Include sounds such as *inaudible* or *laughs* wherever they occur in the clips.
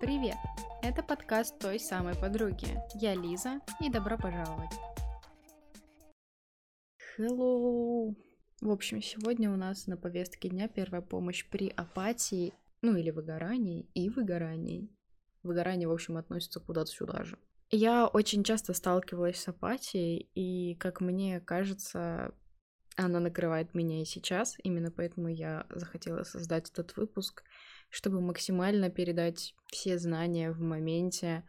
Привет! Это подкаст той самой подруги. Я Лиза, и добро пожаловать. Hello! В общем, сегодня у нас на повестке дня первая помощь при апатии, ну или выгорании, и выгорании. Выгорание, в общем, относится куда-то сюда же. Я очень часто сталкивалась с апатией, и, как мне кажется, она накрывает меня и сейчас. Именно поэтому я захотела создать этот выпуск — чтобы максимально передать все знания в моменте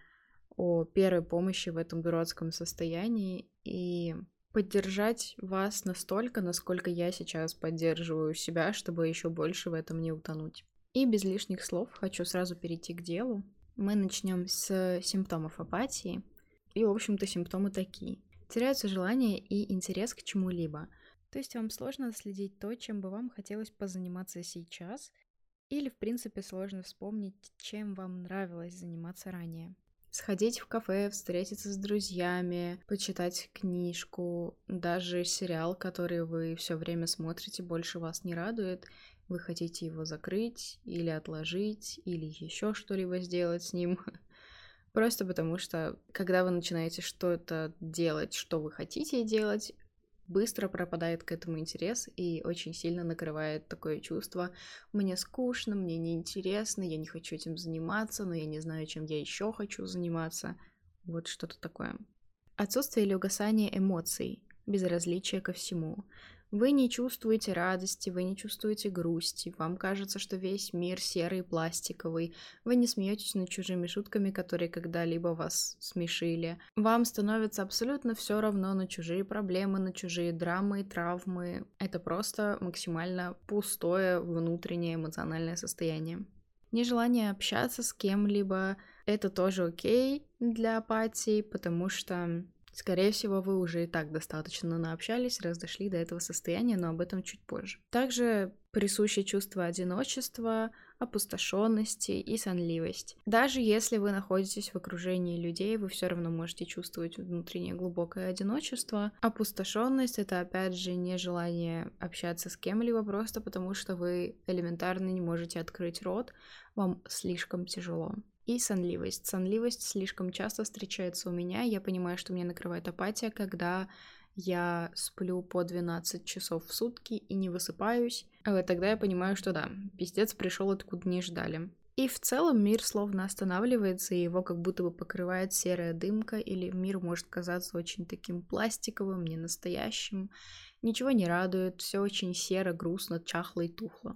о первой помощи в этом дурацком состоянии и поддержать вас настолько, насколько я сейчас поддерживаю себя, чтобы еще больше в этом не утонуть. И без лишних слов хочу сразу перейти к делу. Мы начнем с симптомов апатии. И, в общем-то, симптомы такие. Теряются желание и интерес к чему-либо. То есть вам сложно следить то, чем бы вам хотелось позаниматься сейчас, или, в принципе, сложно вспомнить, чем вам нравилось заниматься ранее. Сходить в кафе, встретиться с друзьями, почитать книжку, даже сериал, который вы все время смотрите, больше вас не радует, вы хотите его закрыть или отложить, или еще что-либо сделать с ним. *laughs* Просто потому что, когда вы начинаете что-то делать, что вы хотите делать, быстро пропадает к этому интерес и очень сильно накрывает такое чувство «мне скучно, мне неинтересно, я не хочу этим заниматься, но я не знаю, чем я еще хочу заниматься». Вот что-то такое. Отсутствие или угасание эмоций, безразличие ко всему. Вы не чувствуете радости, вы не чувствуете грусти, вам кажется, что весь мир серый пластиковый, вы не смеетесь над чужими шутками, которые когда-либо вас смешили. Вам становится абсолютно все равно на чужие проблемы, на чужие драмы и травмы. Это просто максимально пустое внутреннее эмоциональное состояние. Нежелание общаться с кем-либо — это тоже окей для апатии, потому что Скорее всего, вы уже и так достаточно наобщались, раз дошли до этого состояния, но об этом чуть позже. Также присуще чувство одиночества, опустошенности и сонливость. Даже если вы находитесь в окружении людей, вы все равно можете чувствовать внутреннее глубокое одиночество. Опустошенность это опять же не желание общаться с кем-либо просто потому, что вы элементарно не можете открыть рот, вам слишком тяжело и сонливость. Сонливость слишком часто встречается у меня. Я понимаю, что меня накрывает апатия, когда я сплю по 12 часов в сутки и не высыпаюсь. Э, тогда я понимаю, что да, пиздец пришел откуда не ждали. И в целом мир словно останавливается, и его как будто бы покрывает серая дымка, или мир может казаться очень таким пластиковым, ненастоящим. Ничего не радует, все очень серо, грустно, чахло и тухло.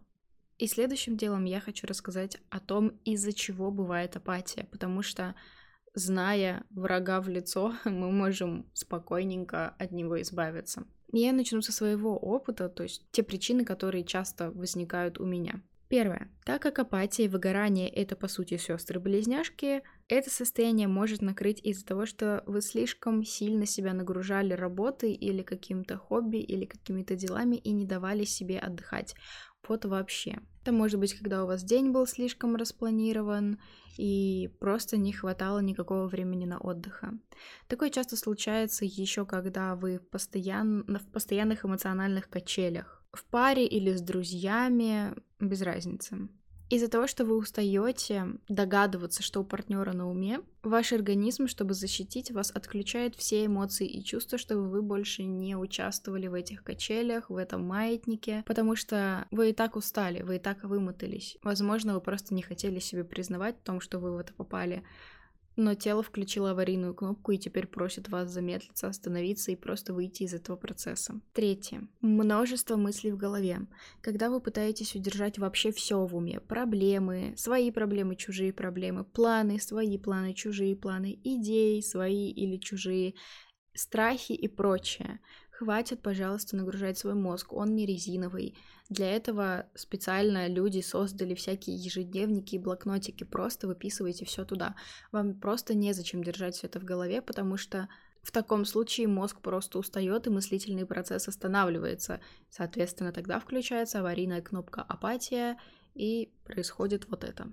И следующим делом я хочу рассказать о том, из-за чего бывает апатия, потому что зная врага в лицо, *laughs* мы можем спокойненько от него избавиться. Я начну со своего опыта, то есть те причины, которые часто возникают у меня. Первое. Так как апатия и выгорание — это, по сути, сестры-близняшки, это состояние может накрыть из-за того, что вы слишком сильно себя нагружали работой или каким-то хобби, или какими-то делами и не давали себе отдыхать вот вообще. Это может быть, когда у вас день был слишком распланирован, и просто не хватало никакого времени на отдыха. Такое часто случается еще когда вы постоянно, в постоянных эмоциональных качелях. В паре или с друзьями, без разницы. Из-за того, что вы устаете догадываться, что у партнера на уме, ваш организм, чтобы защитить вас, отключает все эмоции и чувства, чтобы вы больше не участвовали в этих качелях, в этом маятнике, потому что вы и так устали, вы и так вымотались. Возможно, вы просто не хотели себе признавать в том, что вы в это попали, но тело включило аварийную кнопку и теперь просит вас замедлиться, остановиться и просто выйти из этого процесса. Третье. Множество мыслей в голове. Когда вы пытаетесь удержать вообще все в уме, проблемы, свои проблемы, чужие проблемы, планы, свои планы, чужие планы, идеи, свои или чужие, страхи и прочее. Хватит, пожалуйста, нагружать свой мозг, он не резиновый. Для этого специально люди создали всякие ежедневники и блокнотики, просто выписывайте все туда. Вам просто незачем держать все это в голове, потому что в таком случае мозг просто устает и мыслительный процесс останавливается. Соответственно, тогда включается аварийная кнопка апатия и происходит вот это.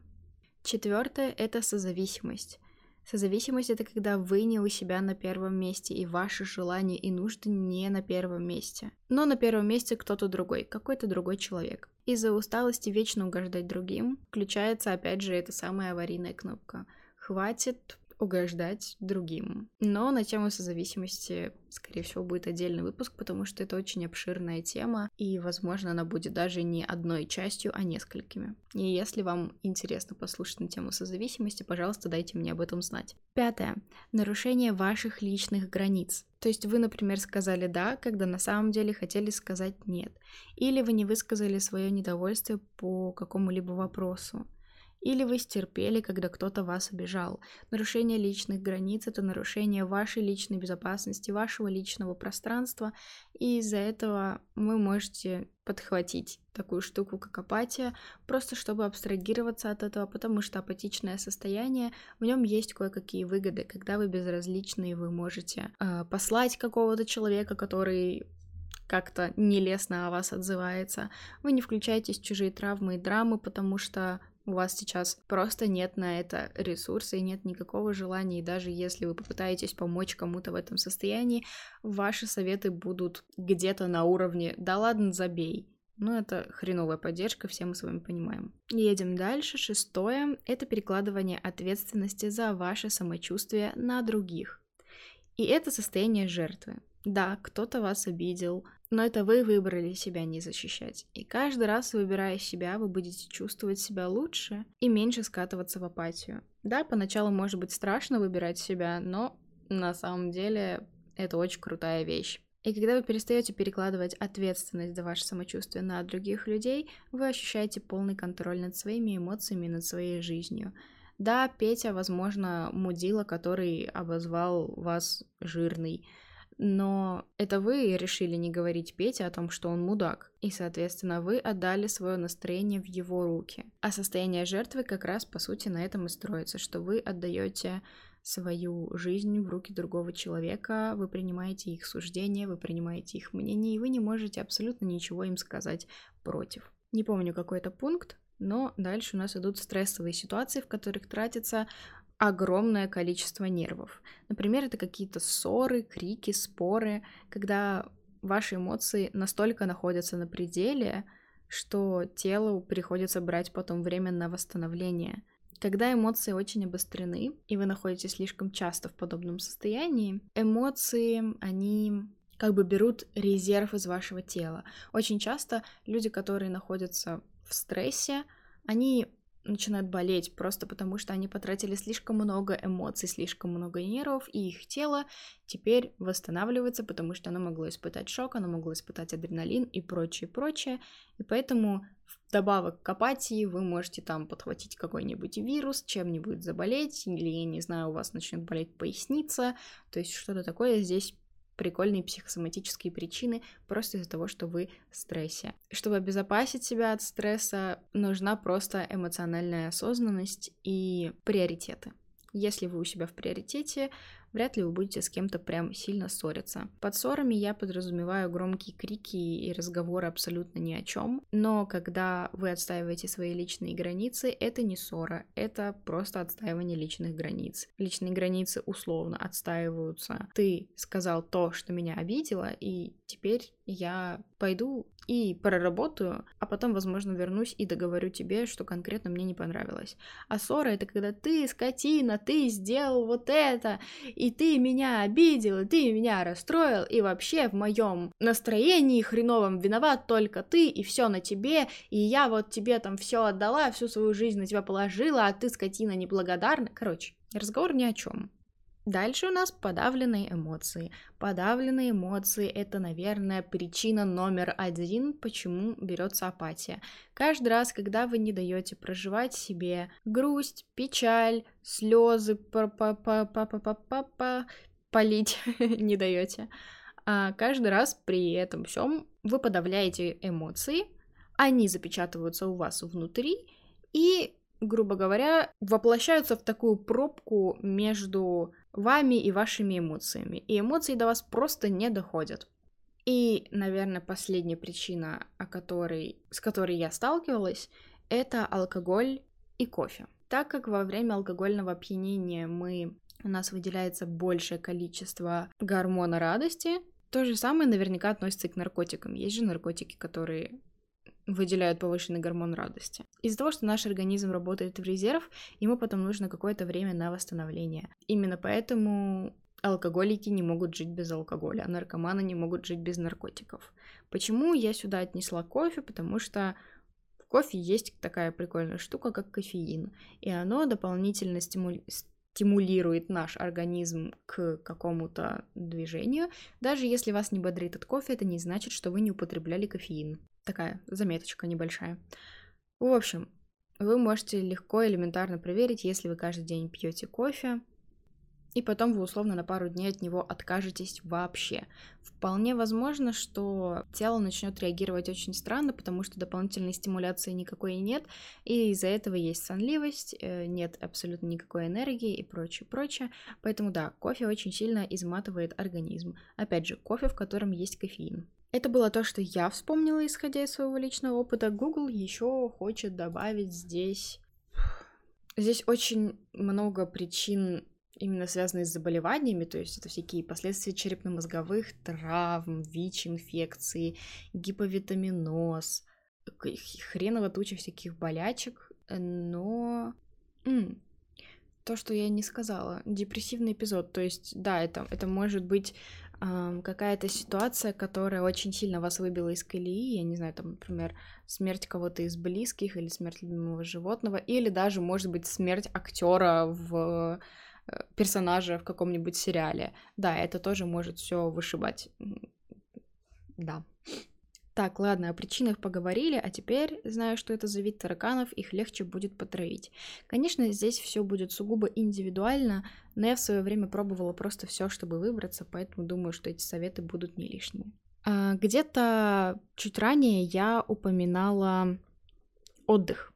Четвертое — это созависимость. Созависимость — это когда вы не у себя на первом месте, и ваши желания и нужды не на первом месте. Но на первом месте кто-то другой, какой-то другой человек. Из-за усталости вечно угождать другим включается опять же эта самая аварийная кнопка. Хватит угождать другим. Но на тему созависимости, скорее всего, будет отдельный выпуск, потому что это очень обширная тема, и, возможно, она будет даже не одной частью, а несколькими. И если вам интересно послушать на тему созависимости, пожалуйста, дайте мне об этом знать. Пятое. Нарушение ваших личных границ. То есть вы, например, сказали «да», когда на самом деле хотели сказать «нет». Или вы не высказали свое недовольствие по какому-либо вопросу. Или вы стерпели, когда кто-то вас обижал. Нарушение личных границ — это нарушение вашей личной безопасности, вашего личного пространства, и из-за этого вы можете подхватить такую штуку, как апатия, просто чтобы абстрагироваться от этого, потому что апатичное состояние, в нем есть кое-какие выгоды, когда вы безразличны, вы можете э, послать какого-то человека, который как-то нелестно о вас отзывается. Вы не включаетесь в чужие травмы и драмы, потому что у вас сейчас просто нет на это ресурса и нет никакого желания, и даже если вы попытаетесь помочь кому-то в этом состоянии, ваши советы будут где-то на уровне «да ладно, забей», ну, это хреновая поддержка, все мы с вами понимаем. Едем дальше. Шестое — это перекладывание ответственности за ваше самочувствие на других. И это состояние жертвы. Да, кто-то вас обидел, но это вы выбрали себя не защищать. И каждый раз, выбирая себя, вы будете чувствовать себя лучше и меньше скатываться в апатию. Да, поначалу может быть страшно выбирать себя, но на самом деле это очень крутая вещь. И когда вы перестаете перекладывать ответственность за ваше самочувствие на других людей, вы ощущаете полный контроль над своими эмоциями, над своей жизнью. Да, Петя, возможно, мудила, который обозвал вас жирный, но это вы решили не говорить Пете о том, что он мудак, и, соответственно, вы отдали свое настроение в его руки. А состояние жертвы как раз, по сути, на этом и строится, что вы отдаете свою жизнь в руки другого человека, вы принимаете их суждения, вы принимаете их мнение, и вы не можете абсолютно ничего им сказать против. Не помню какой это пункт, но дальше у нас идут стрессовые ситуации, в которых тратится огромное количество нервов. Например, это какие-то ссоры, крики, споры, когда ваши эмоции настолько находятся на пределе, что телу приходится брать потом время на восстановление. Когда эмоции очень обострены, и вы находитесь слишком часто в подобном состоянии, эмоции, они как бы берут резерв из вашего тела. Очень часто люди, которые находятся в стрессе, они начинают болеть просто потому, что они потратили слишком много эмоций, слишком много нервов, и их тело теперь восстанавливается, потому что оно могло испытать шок, оно могло испытать адреналин и прочее, прочее. И поэтому вдобавок к апатии вы можете там подхватить какой-нибудь вирус, чем-нибудь заболеть, или, я не знаю, у вас начнет болеть поясница, то есть что-то такое здесь прикольные психосоматические причины просто из-за того, что вы в стрессе. Чтобы обезопасить себя от стресса, нужна просто эмоциональная осознанность и приоритеты. Если вы у себя в приоритете, вряд ли вы будете с кем-то прям сильно ссориться. Под ссорами я подразумеваю громкие крики и разговоры абсолютно ни о чем, но когда вы отстаиваете свои личные границы, это не ссора, это просто отстаивание личных границ. Личные границы условно отстаиваются. Ты сказал то, что меня обидело, и теперь я пойду и проработаю, а потом, возможно, вернусь и договорю тебе, что конкретно мне не понравилось. А ссора — это когда ты, скотина, ты сделал вот это, и ты меня обидел, и ты меня расстроил, и вообще в моем настроении хреновом виноват только ты, и все на тебе, и я вот тебе там все отдала, всю свою жизнь на тебя положила, а ты, скотина, неблагодарна. Короче, разговор ни о чем. Дальше у нас подавленные эмоции. Подавленные эмоции — это, наверное, причина номер один, почему берется апатия. Каждый раз, когда вы не даете проживать себе грусть, печаль, слезы, полить *laughs* не даете, а каждый раз при этом всем вы подавляете эмоции, они запечатываются у вас внутри, и, грубо говоря, воплощаются в такую пробку между вами и вашими эмоциями. И эмоции до вас просто не доходят. И, наверное, последняя причина, о которой, с которой я сталкивалась, это алкоголь и кофе. Так как во время алкогольного опьянения мы, у нас выделяется большее количество гормона радости, то же самое наверняка относится и к наркотикам. Есть же наркотики, которые выделяют повышенный гормон радости. Из-за того, что наш организм работает в резерв, ему потом нужно какое-то время на восстановление. Именно поэтому алкоголики не могут жить без алкоголя, а наркоманы не могут жить без наркотиков. Почему я сюда отнесла кофе? Потому что в кофе есть такая прикольная штука, как кофеин, и оно дополнительно стимули стимулирует наш организм к какому-то движению. Даже если вас не бодрит от кофе, это не значит, что вы не употребляли кофеин. Такая заметочка небольшая. В общем, вы можете легко элементарно проверить, если вы каждый день пьете кофе, и потом вы условно на пару дней от него откажетесь вообще. Вполне возможно, что тело начнет реагировать очень странно, потому что дополнительной стимуляции никакой нет, и из-за этого есть сонливость, э, нет абсолютно никакой энергии и прочее, прочее. Поэтому да, кофе очень сильно изматывает организм. Опять же, кофе, в котором есть кофеин. Это было то, что я вспомнила, исходя из своего личного опыта. Google еще хочет добавить здесь... Здесь очень много причин именно связанные с заболеваниями, то есть это всякие последствия черепно-мозговых травм, ВИЧ-инфекции, гиповитаминоз, хреново туча всяких болячек, но... М, то, что я не сказала, депрессивный эпизод, то есть, да, это, это может быть какая-то ситуация, которая очень сильно вас выбила из колеи, я не знаю, там, например, смерть кого-то из близких или смерть любимого животного, или даже, может быть, смерть актера в Э, персонажа в каком-нибудь сериале. Да, это тоже может все вышибать. Да. Так, ладно, о причинах поговорили, а теперь, знаю, что это за вид тараканов, их легче будет потравить. Конечно, здесь все будет сугубо индивидуально, но я в свое время пробовала просто все, чтобы выбраться, поэтому думаю, что эти советы будут не лишними. А, где-то чуть ранее я упоминала отдых.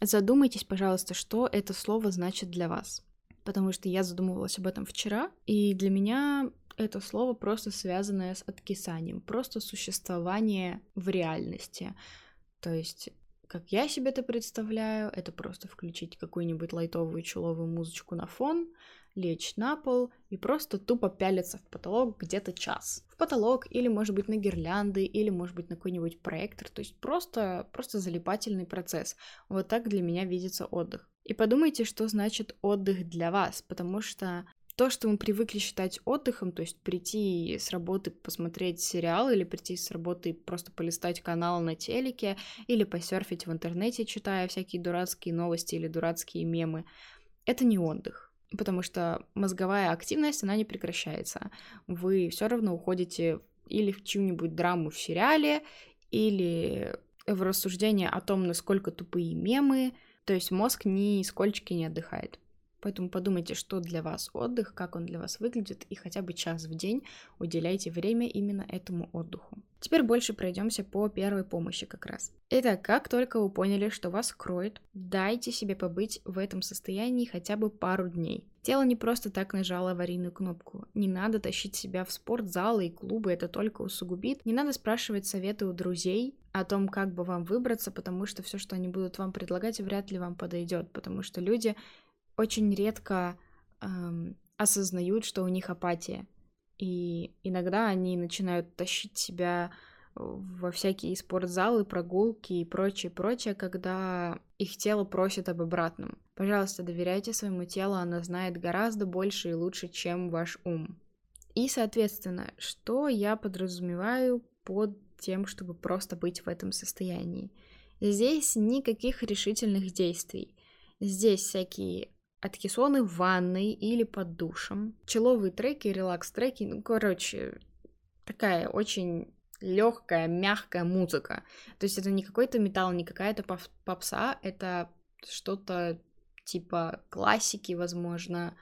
Задумайтесь, пожалуйста, что это слово значит для вас потому что я задумывалась об этом вчера, и для меня это слово просто связанное с откисанием, просто существование в реальности. То есть, как я себе это представляю, это просто включить какую-нибудь лайтовую чуловую музычку на фон, лечь на пол и просто тупо пялиться в потолок где-то час. В потолок или, может быть, на гирлянды, или, может быть, на какой-нибудь проектор. То есть просто, просто залипательный процесс. Вот так для меня видится отдых. И подумайте, что значит отдых для вас, потому что то, что мы привыкли считать отдыхом, то есть прийти с работы посмотреть сериал или прийти с работы просто полистать канал на телеке или посерфить в интернете, читая всякие дурацкие новости или дурацкие мемы, это не отдых. Потому что мозговая активность, она не прекращается. Вы все равно уходите или в чью-нибудь драму в сериале, или в рассуждение о том, насколько тупые мемы, то есть мозг ни скольчики не отдыхает. Поэтому подумайте, что для вас отдых, как он для вас выглядит, и хотя бы час в день уделяйте время именно этому отдыху. Теперь больше пройдемся по первой помощи как раз. Итак, как только вы поняли, что вас кроет, дайте себе побыть в этом состоянии хотя бы пару дней. Тело не просто так нажало аварийную кнопку. Не надо тащить себя в спортзалы и клубы, это только усугубит. Не надо спрашивать советы у друзей о том, как бы вам выбраться, потому что все, что они будут вам предлагать, вряд ли вам подойдет, потому что люди очень редко эм, осознают, что у них апатия. И иногда они начинают тащить себя во всякие спортзалы, прогулки и прочее, прочее, когда их тело просит об обратном. Пожалуйста, доверяйте своему телу, оно знает гораздо больше и лучше, чем ваш ум. И, соответственно, что я подразумеваю под тем, чтобы просто быть в этом состоянии? Здесь никаких решительных действий. Здесь всякие откисоны в ванной или под душем, человые треки, релакс-треки, ну, короче, такая очень легкая, мягкая музыка. То есть это не какой-то металл, не какая-то попса, это что-то типа классики, возможно.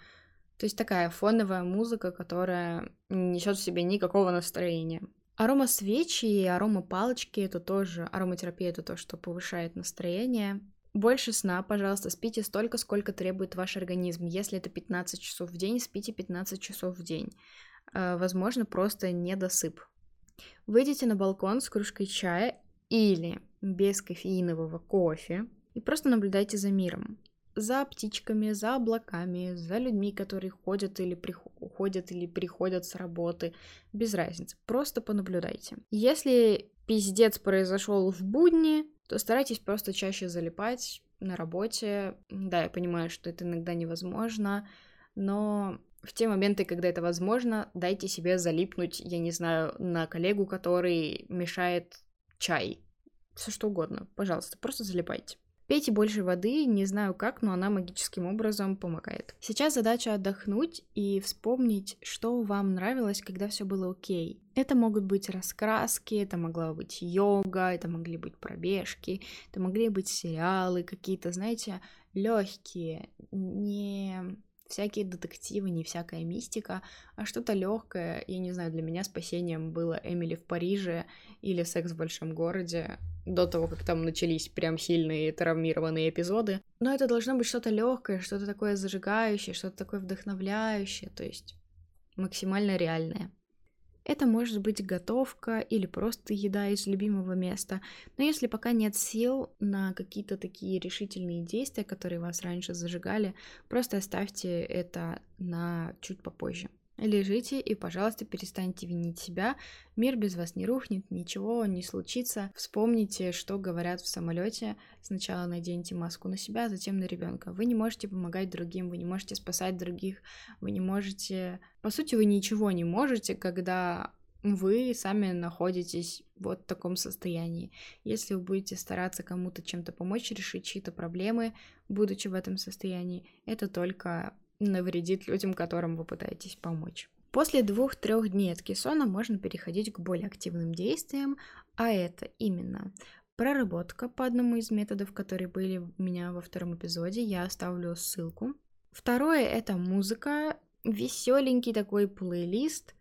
То есть такая фоновая музыка, которая не несет в себе никакого настроения. Арома свечи и арома палочки это тоже, ароматерапия это то, что повышает настроение. Больше сна, пожалуйста, спите столько, сколько требует ваш организм. Если это 15 часов в день, спите 15 часов в день. Э, возможно, просто недосып. Выйдите на балкон с кружкой чая или без кофеинового кофе и просто наблюдайте за миром. за птичками, за облаками, за людьми, которые ходят или уходят или приходят с работы. Без разницы. Просто понаблюдайте. Если пиздец произошел в будни, то старайтесь просто чаще залипать на работе. Да, я понимаю, что это иногда невозможно, но в те моменты, когда это возможно, дайте себе залипнуть, я не знаю, на коллегу, который мешает чай. Все что угодно. Пожалуйста, просто залипайте. Пейте больше воды, не знаю как, но она магическим образом помогает. Сейчас задача отдохнуть и вспомнить, что вам нравилось, когда все было окей. Это могут быть раскраски, это могла быть йога, это могли быть пробежки, это могли быть сериалы какие-то, знаете, легкие, не всякие детективы, не всякая мистика, а что-то легкое. Я не знаю, для меня спасением было Эмили в Париже или Секс в большом городе до того, как там начались прям сильные травмированные эпизоды. Но это должно быть что-то легкое, что-то такое зажигающее, что-то такое вдохновляющее, то есть максимально реальное. Это может быть готовка или просто еда из любимого места. Но если пока нет сил на какие-то такие решительные действия, которые вас раньше зажигали, просто оставьте это на чуть попозже. Лежите и, пожалуйста, перестаньте винить себя. Мир без вас не рухнет, ничего не случится. Вспомните, что говорят в самолете. Сначала наденьте маску на себя, затем на ребенка. Вы не можете помогать другим, вы не можете спасать других, вы не можете... По сути, вы ничего не можете, когда вы сами находитесь вот в таком состоянии. Если вы будете стараться кому-то чем-то помочь решить чьи-то проблемы, будучи в этом состоянии, это только навредит людям, которым вы пытаетесь помочь. После двух-трех дней от кессона можно переходить к более активным действиям, а это именно проработка по одному из методов, которые были у меня во втором эпизоде, я оставлю ссылку. Второе — это музыка, веселенький такой плейлист.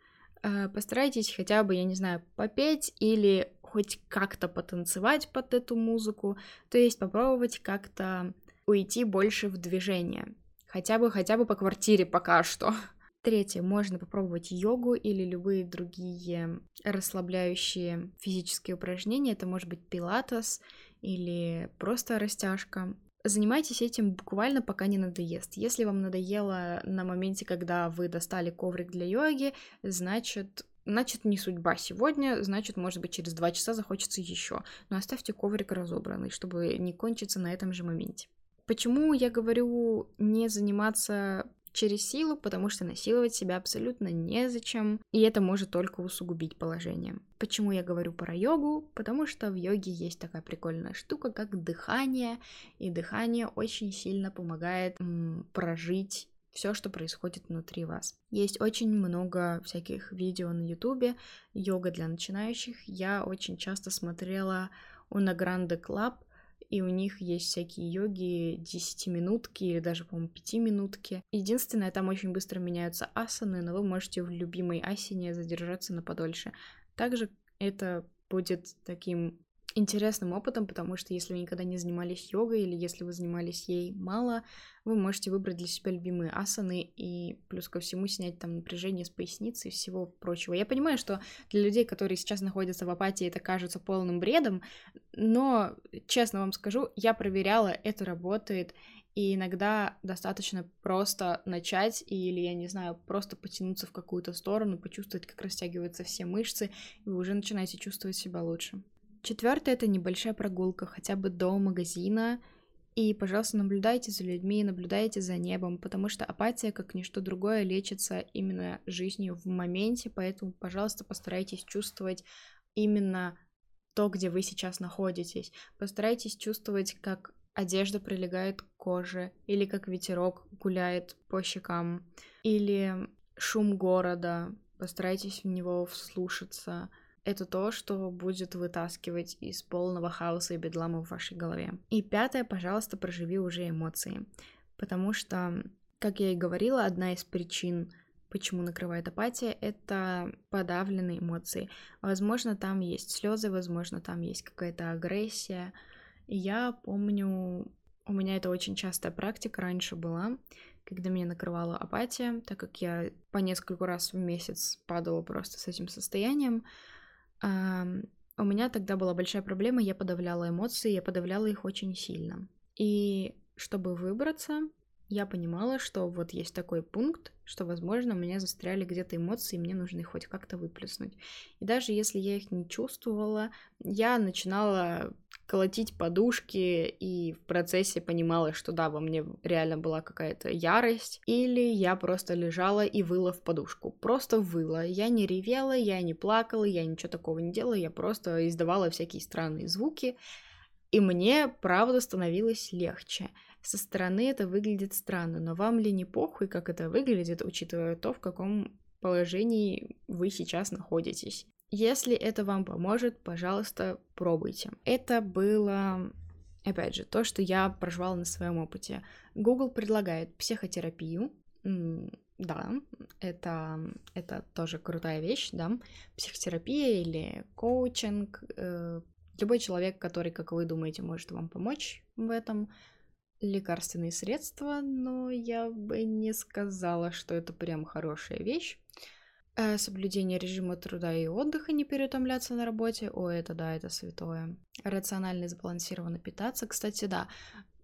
Э, постарайтесь хотя бы, я не знаю, попеть или хоть как-то потанцевать под эту музыку, то есть попробовать как-то уйти больше в движение. Хотя бы, хотя бы по квартире пока что. *laughs* Третье, можно попробовать йогу или любые другие расслабляющие физические упражнения. Это может быть пилатес или просто растяжка. Занимайтесь этим буквально пока не надоест. Если вам надоело на моменте, когда вы достали коврик для йоги, значит Значит, не судьба сегодня, значит, может быть, через два часа захочется еще. Но оставьте коврик разобранный, чтобы не кончиться на этом же моменте. Почему я говорю не заниматься через силу, потому что насиловать себя абсолютно незачем, и это может только усугубить положение. Почему я говорю про йогу? Потому что в йоге есть такая прикольная штука, как дыхание, и дыхание очень сильно помогает м, прожить все, что происходит внутри вас. Есть очень много всяких видео на ютубе, йога для начинающих. Я очень часто смотрела Una Grande Club, и у них есть всякие йоги 10-минутки или даже, по-моему, 5-минутки. Единственное, там очень быстро меняются асаны, но вы можете в любимой асине задержаться на подольше. Также это будет таким интересным опытом, потому что если вы никогда не занимались йогой или если вы занимались ей мало, вы можете выбрать для себя любимые асаны и плюс ко всему снять там напряжение с поясницы и всего прочего. Я понимаю, что для людей, которые сейчас находятся в апатии, это кажется полным бредом, но, честно вам скажу, я проверяла, это работает, и иногда достаточно просто начать или, я не знаю, просто потянуться в какую-то сторону, почувствовать, как растягиваются все мышцы, и вы уже начинаете чувствовать себя лучше. Четвертое это небольшая прогулка, хотя бы до магазина. И, пожалуйста, наблюдайте за людьми, наблюдайте за небом, потому что апатия, как ничто другое, лечится именно жизнью в моменте, поэтому, пожалуйста, постарайтесь чувствовать именно то, где вы сейчас находитесь. Постарайтесь чувствовать, как одежда прилегает к коже, или как ветерок гуляет по щекам, или шум города. Постарайтесь в него вслушаться это то, что будет вытаскивать из полного хаоса и бедлама в вашей голове. И пятое, пожалуйста, проживи уже эмоции. Потому что, как я и говорила, одна из причин, почему накрывает апатия, это подавленные эмоции. Возможно, там есть слезы, возможно, там есть какая-то агрессия. Я помню, у меня это очень частая практика раньше была, когда меня накрывала апатия, так как я по несколько раз в месяц падала просто с этим состоянием. У меня тогда была большая проблема, я подавляла эмоции, я подавляла их очень сильно. И чтобы выбраться, я понимала, что вот есть такой пункт, что, возможно, у меня застряли где-то эмоции, и мне нужно их хоть как-то выплеснуть. И даже если я их не чувствовала, я начинала колотить подушки и в процессе понимала, что да, во мне реально была какая-то ярость, или я просто лежала и выла в подушку. Просто выла. Я не ревела, я не плакала, я ничего такого не делала, я просто издавала всякие странные звуки, и мне, правда, становилось легче. Со стороны это выглядит странно, но вам ли не похуй, как это выглядит, учитывая то, в каком положении вы сейчас находитесь. Если это вам поможет, пожалуйста, пробуйте. Это было, опять же, то, что я проживала на своем опыте. Google предлагает психотерапию. Да, это, это тоже крутая вещь, да. Психотерапия или коучинг. Э, любой человек, который, как вы думаете, может вам помочь в этом, лекарственные средства, но я бы не сказала, что это прям хорошая вещь. Э, соблюдение режима труда и отдыха, не переутомляться на работе, о, это да, это святое. Рационально и сбалансированно питаться. Кстати, да,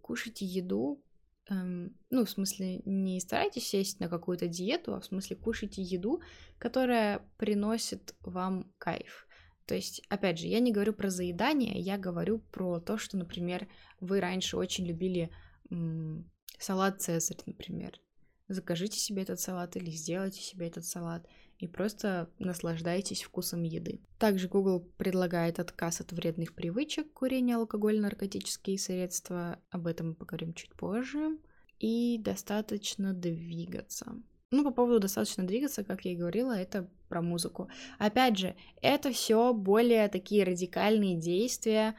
кушайте еду, эм, ну, в смысле, не старайтесь сесть на какую-то диету, а в смысле кушайте еду, которая приносит вам кайф. То есть, опять же, я не говорю про заедание, я говорю про то, что, например, вы раньше очень любили салат Цезарь, например. Закажите себе этот салат или сделайте себе этот салат и просто наслаждайтесь вкусом еды. Также Google предлагает отказ от вредных привычек, курения, алкоголь, наркотические средства. Об этом мы поговорим чуть позже. И достаточно двигаться. Ну, по поводу достаточно двигаться, как я и говорила, это про музыку. Опять же, это все более такие радикальные действия,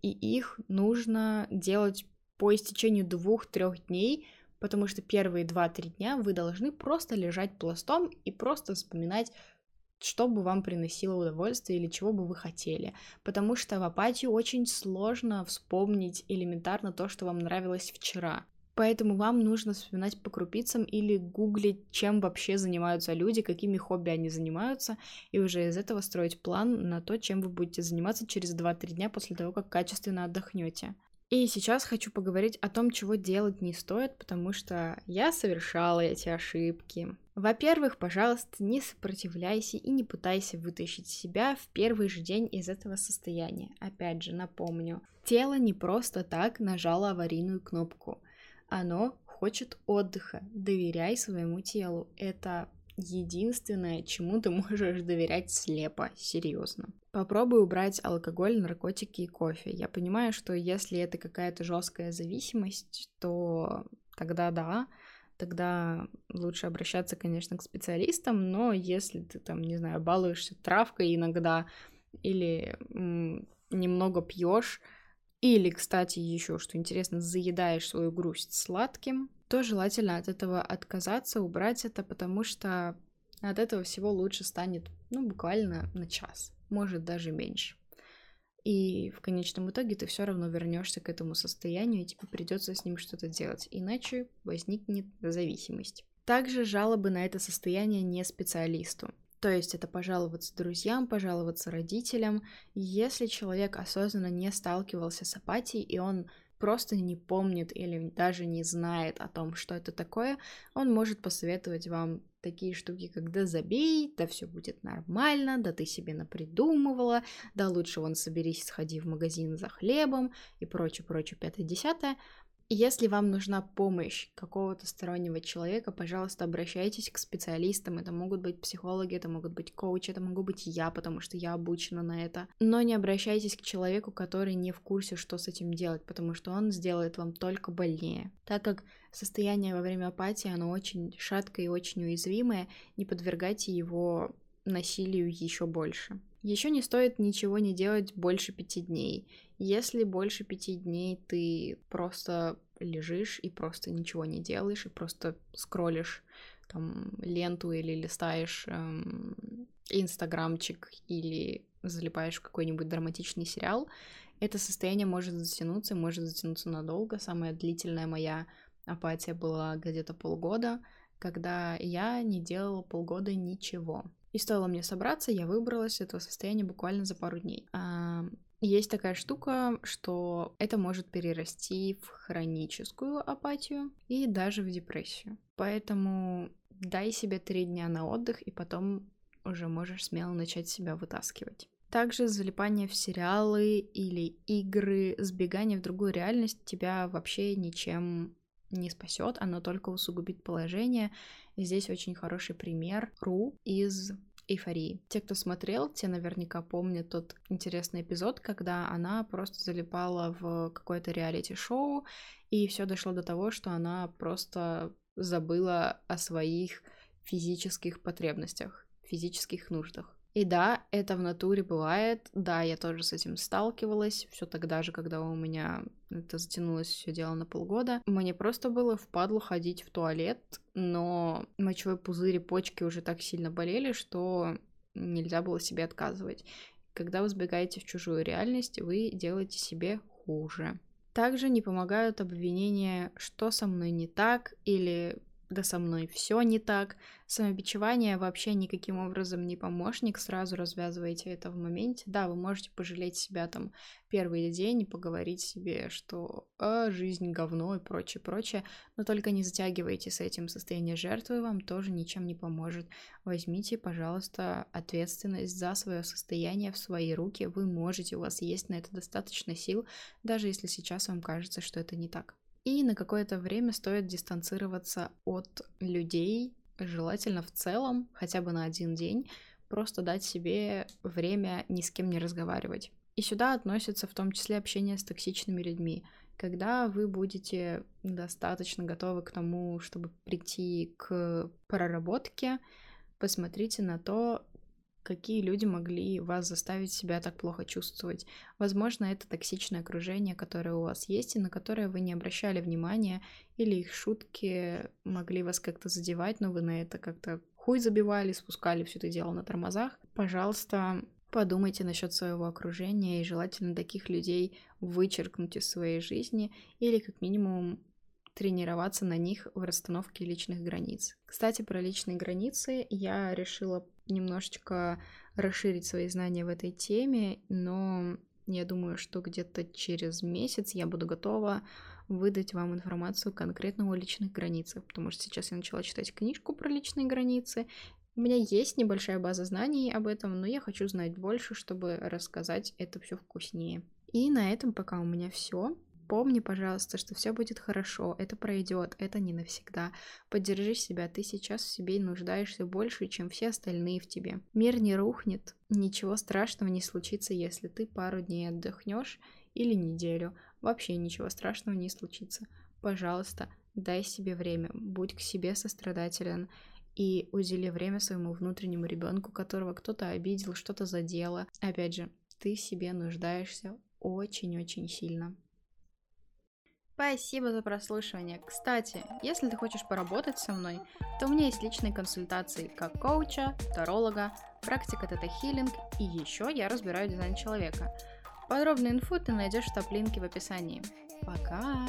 и их нужно делать по истечению двух-трех дней, потому что первые два-три дня вы должны просто лежать пластом и просто вспоминать, что бы вам приносило удовольствие или чего бы вы хотели. Потому что в апатию очень сложно вспомнить элементарно то, что вам нравилось вчера. Поэтому вам нужно вспоминать по крупицам или гуглить, чем вообще занимаются люди, какими хобби они занимаются, и уже из этого строить план на то, чем вы будете заниматься через 2-3 дня после того, как качественно отдохнете. И сейчас хочу поговорить о том, чего делать не стоит, потому что я совершала эти ошибки. Во-первых, пожалуйста, не сопротивляйся и не пытайся вытащить себя в первый же день из этого состояния. Опять же, напомню, тело не просто так нажало аварийную кнопку. Оно хочет отдыха. Доверяй своему телу. Это единственное, чему ты *laughs* можешь доверять слепо, серьезно. Попробуй убрать алкоголь, наркотики и кофе. Я понимаю, что если это какая-то жесткая зависимость, то тогда да, тогда лучше обращаться, конечно, к специалистам, но если ты там, не знаю, балуешься травкой иногда или немного пьешь, или, кстати, еще что интересно, заедаешь свою грусть сладким, то желательно от этого отказаться, убрать это, потому что от этого всего лучше станет, ну, буквально на час, может даже меньше. И в конечном итоге ты все равно вернешься к этому состоянию, и тебе придется с ним что-то делать, иначе возникнет зависимость. Также жалобы на это состояние не специалисту. То есть это пожаловаться друзьям, пожаловаться родителям. Если человек осознанно не сталкивался с апатией, и он просто не помнит или даже не знает о том, что это такое, он может посоветовать вам такие штуки, как «да забей», «да все будет нормально», «да ты себе напридумывала», «да лучше вон соберись, сходи в магазин за хлебом» и прочее, прочее, пятое-десятое. Если вам нужна помощь какого-то стороннего человека, пожалуйста, обращайтесь к специалистам. Это могут быть психологи, это могут быть коучи, это могу быть я, потому что я обучена на это. Но не обращайтесь к человеку, который не в курсе, что с этим делать, потому что он сделает вам только больнее. Так как состояние во время апатии, оно очень шаткое и очень уязвимое, не подвергайте его насилию еще больше. Еще не стоит ничего не делать больше пяти дней. Если больше пяти дней ты просто лежишь и просто ничего не делаешь, и просто скроллишь там ленту или листаешь эм, инстаграмчик или залипаешь в какой-нибудь драматичный сериал, это состояние может затянуться, может затянуться надолго. Самая длительная моя апатия была где-то полгода, когда я не делала полгода ничего. И стоило мне собраться, я выбралась из этого состояния буквально за пару дней. Есть такая штука, что это может перерасти в хроническую апатию и даже в депрессию. Поэтому дай себе три дня на отдых, и потом уже можешь смело начать себя вытаскивать. Также залипание в сериалы или игры, сбегание в другую реальность тебя вообще ничем не спасет, оно только усугубит положение. Здесь очень хороший пример Ру из эйфории. Те, кто смотрел, те наверняка помнят тот интересный эпизод, когда она просто залипала в какое-то реалити-шоу, и все дошло до того, что она просто забыла о своих физических потребностях, физических нуждах. И да, это в натуре бывает. Да, я тоже с этим сталкивалась. Все тогда же, когда у меня это затянулось все дело на полгода. Мне просто было впадло ходить в туалет, но мочевой пузырь и почки уже так сильно болели, что нельзя было себе отказывать. Когда вы сбегаете в чужую реальность, вы делаете себе хуже. Также не помогают обвинения, что со мной не так, или да со мной все не так. Самобичевание вообще никаким образом не помощник, сразу развязывайте это в моменте. Да, вы можете пожалеть себя там первый день и поговорить себе, что а, жизнь говно и прочее, прочее, но только не затягивайте с этим состояние жертвы, вам тоже ничем не поможет. Возьмите, пожалуйста, ответственность за свое состояние в свои руки, вы можете, у вас есть на это достаточно сил, даже если сейчас вам кажется, что это не так. И на какое-то время стоит дистанцироваться от людей, желательно в целом, хотя бы на один день, просто дать себе время ни с кем не разговаривать. И сюда относится в том числе общение с токсичными людьми. Когда вы будете достаточно готовы к тому, чтобы прийти к проработке, посмотрите на то, какие люди могли вас заставить себя так плохо чувствовать. Возможно, это токсичное окружение, которое у вас есть, и на которое вы не обращали внимания, или их шутки могли вас как-то задевать, но вы на это как-то хуй забивали, спускали все это дело на тормозах. Пожалуйста, подумайте насчет своего окружения, и желательно таких людей вычеркнуть из своей жизни, или как минимум тренироваться на них в расстановке личных границ. Кстати, про личные границы я решила немножечко расширить свои знания в этой теме, но я думаю, что где-то через месяц я буду готова выдать вам информацию конкретно о личных границах, потому что сейчас я начала читать книжку про личные границы. У меня есть небольшая база знаний об этом, но я хочу знать больше, чтобы рассказать это все вкуснее. И на этом пока у меня все. Помни, пожалуйста, что все будет хорошо, это пройдет, это не навсегда. Поддержи себя, ты сейчас в себе нуждаешься больше, чем все остальные в тебе. Мир не рухнет, ничего страшного не случится, если ты пару дней отдохнешь или неделю. Вообще ничего страшного не случится. Пожалуйста, дай себе время, будь к себе сострадателен и удели время своему внутреннему ребенку, которого кто-то обидел, что-то задело. Опять же, ты себе нуждаешься очень-очень сильно. Спасибо за прослушивание. Кстати, если ты хочешь поработать со мной, то у меня есть личные консультации как коуча, таролога, практика тета-хиллинг и еще я разбираю дизайн человека. Подробную инфу ты найдешь в топ-линке в описании. Пока!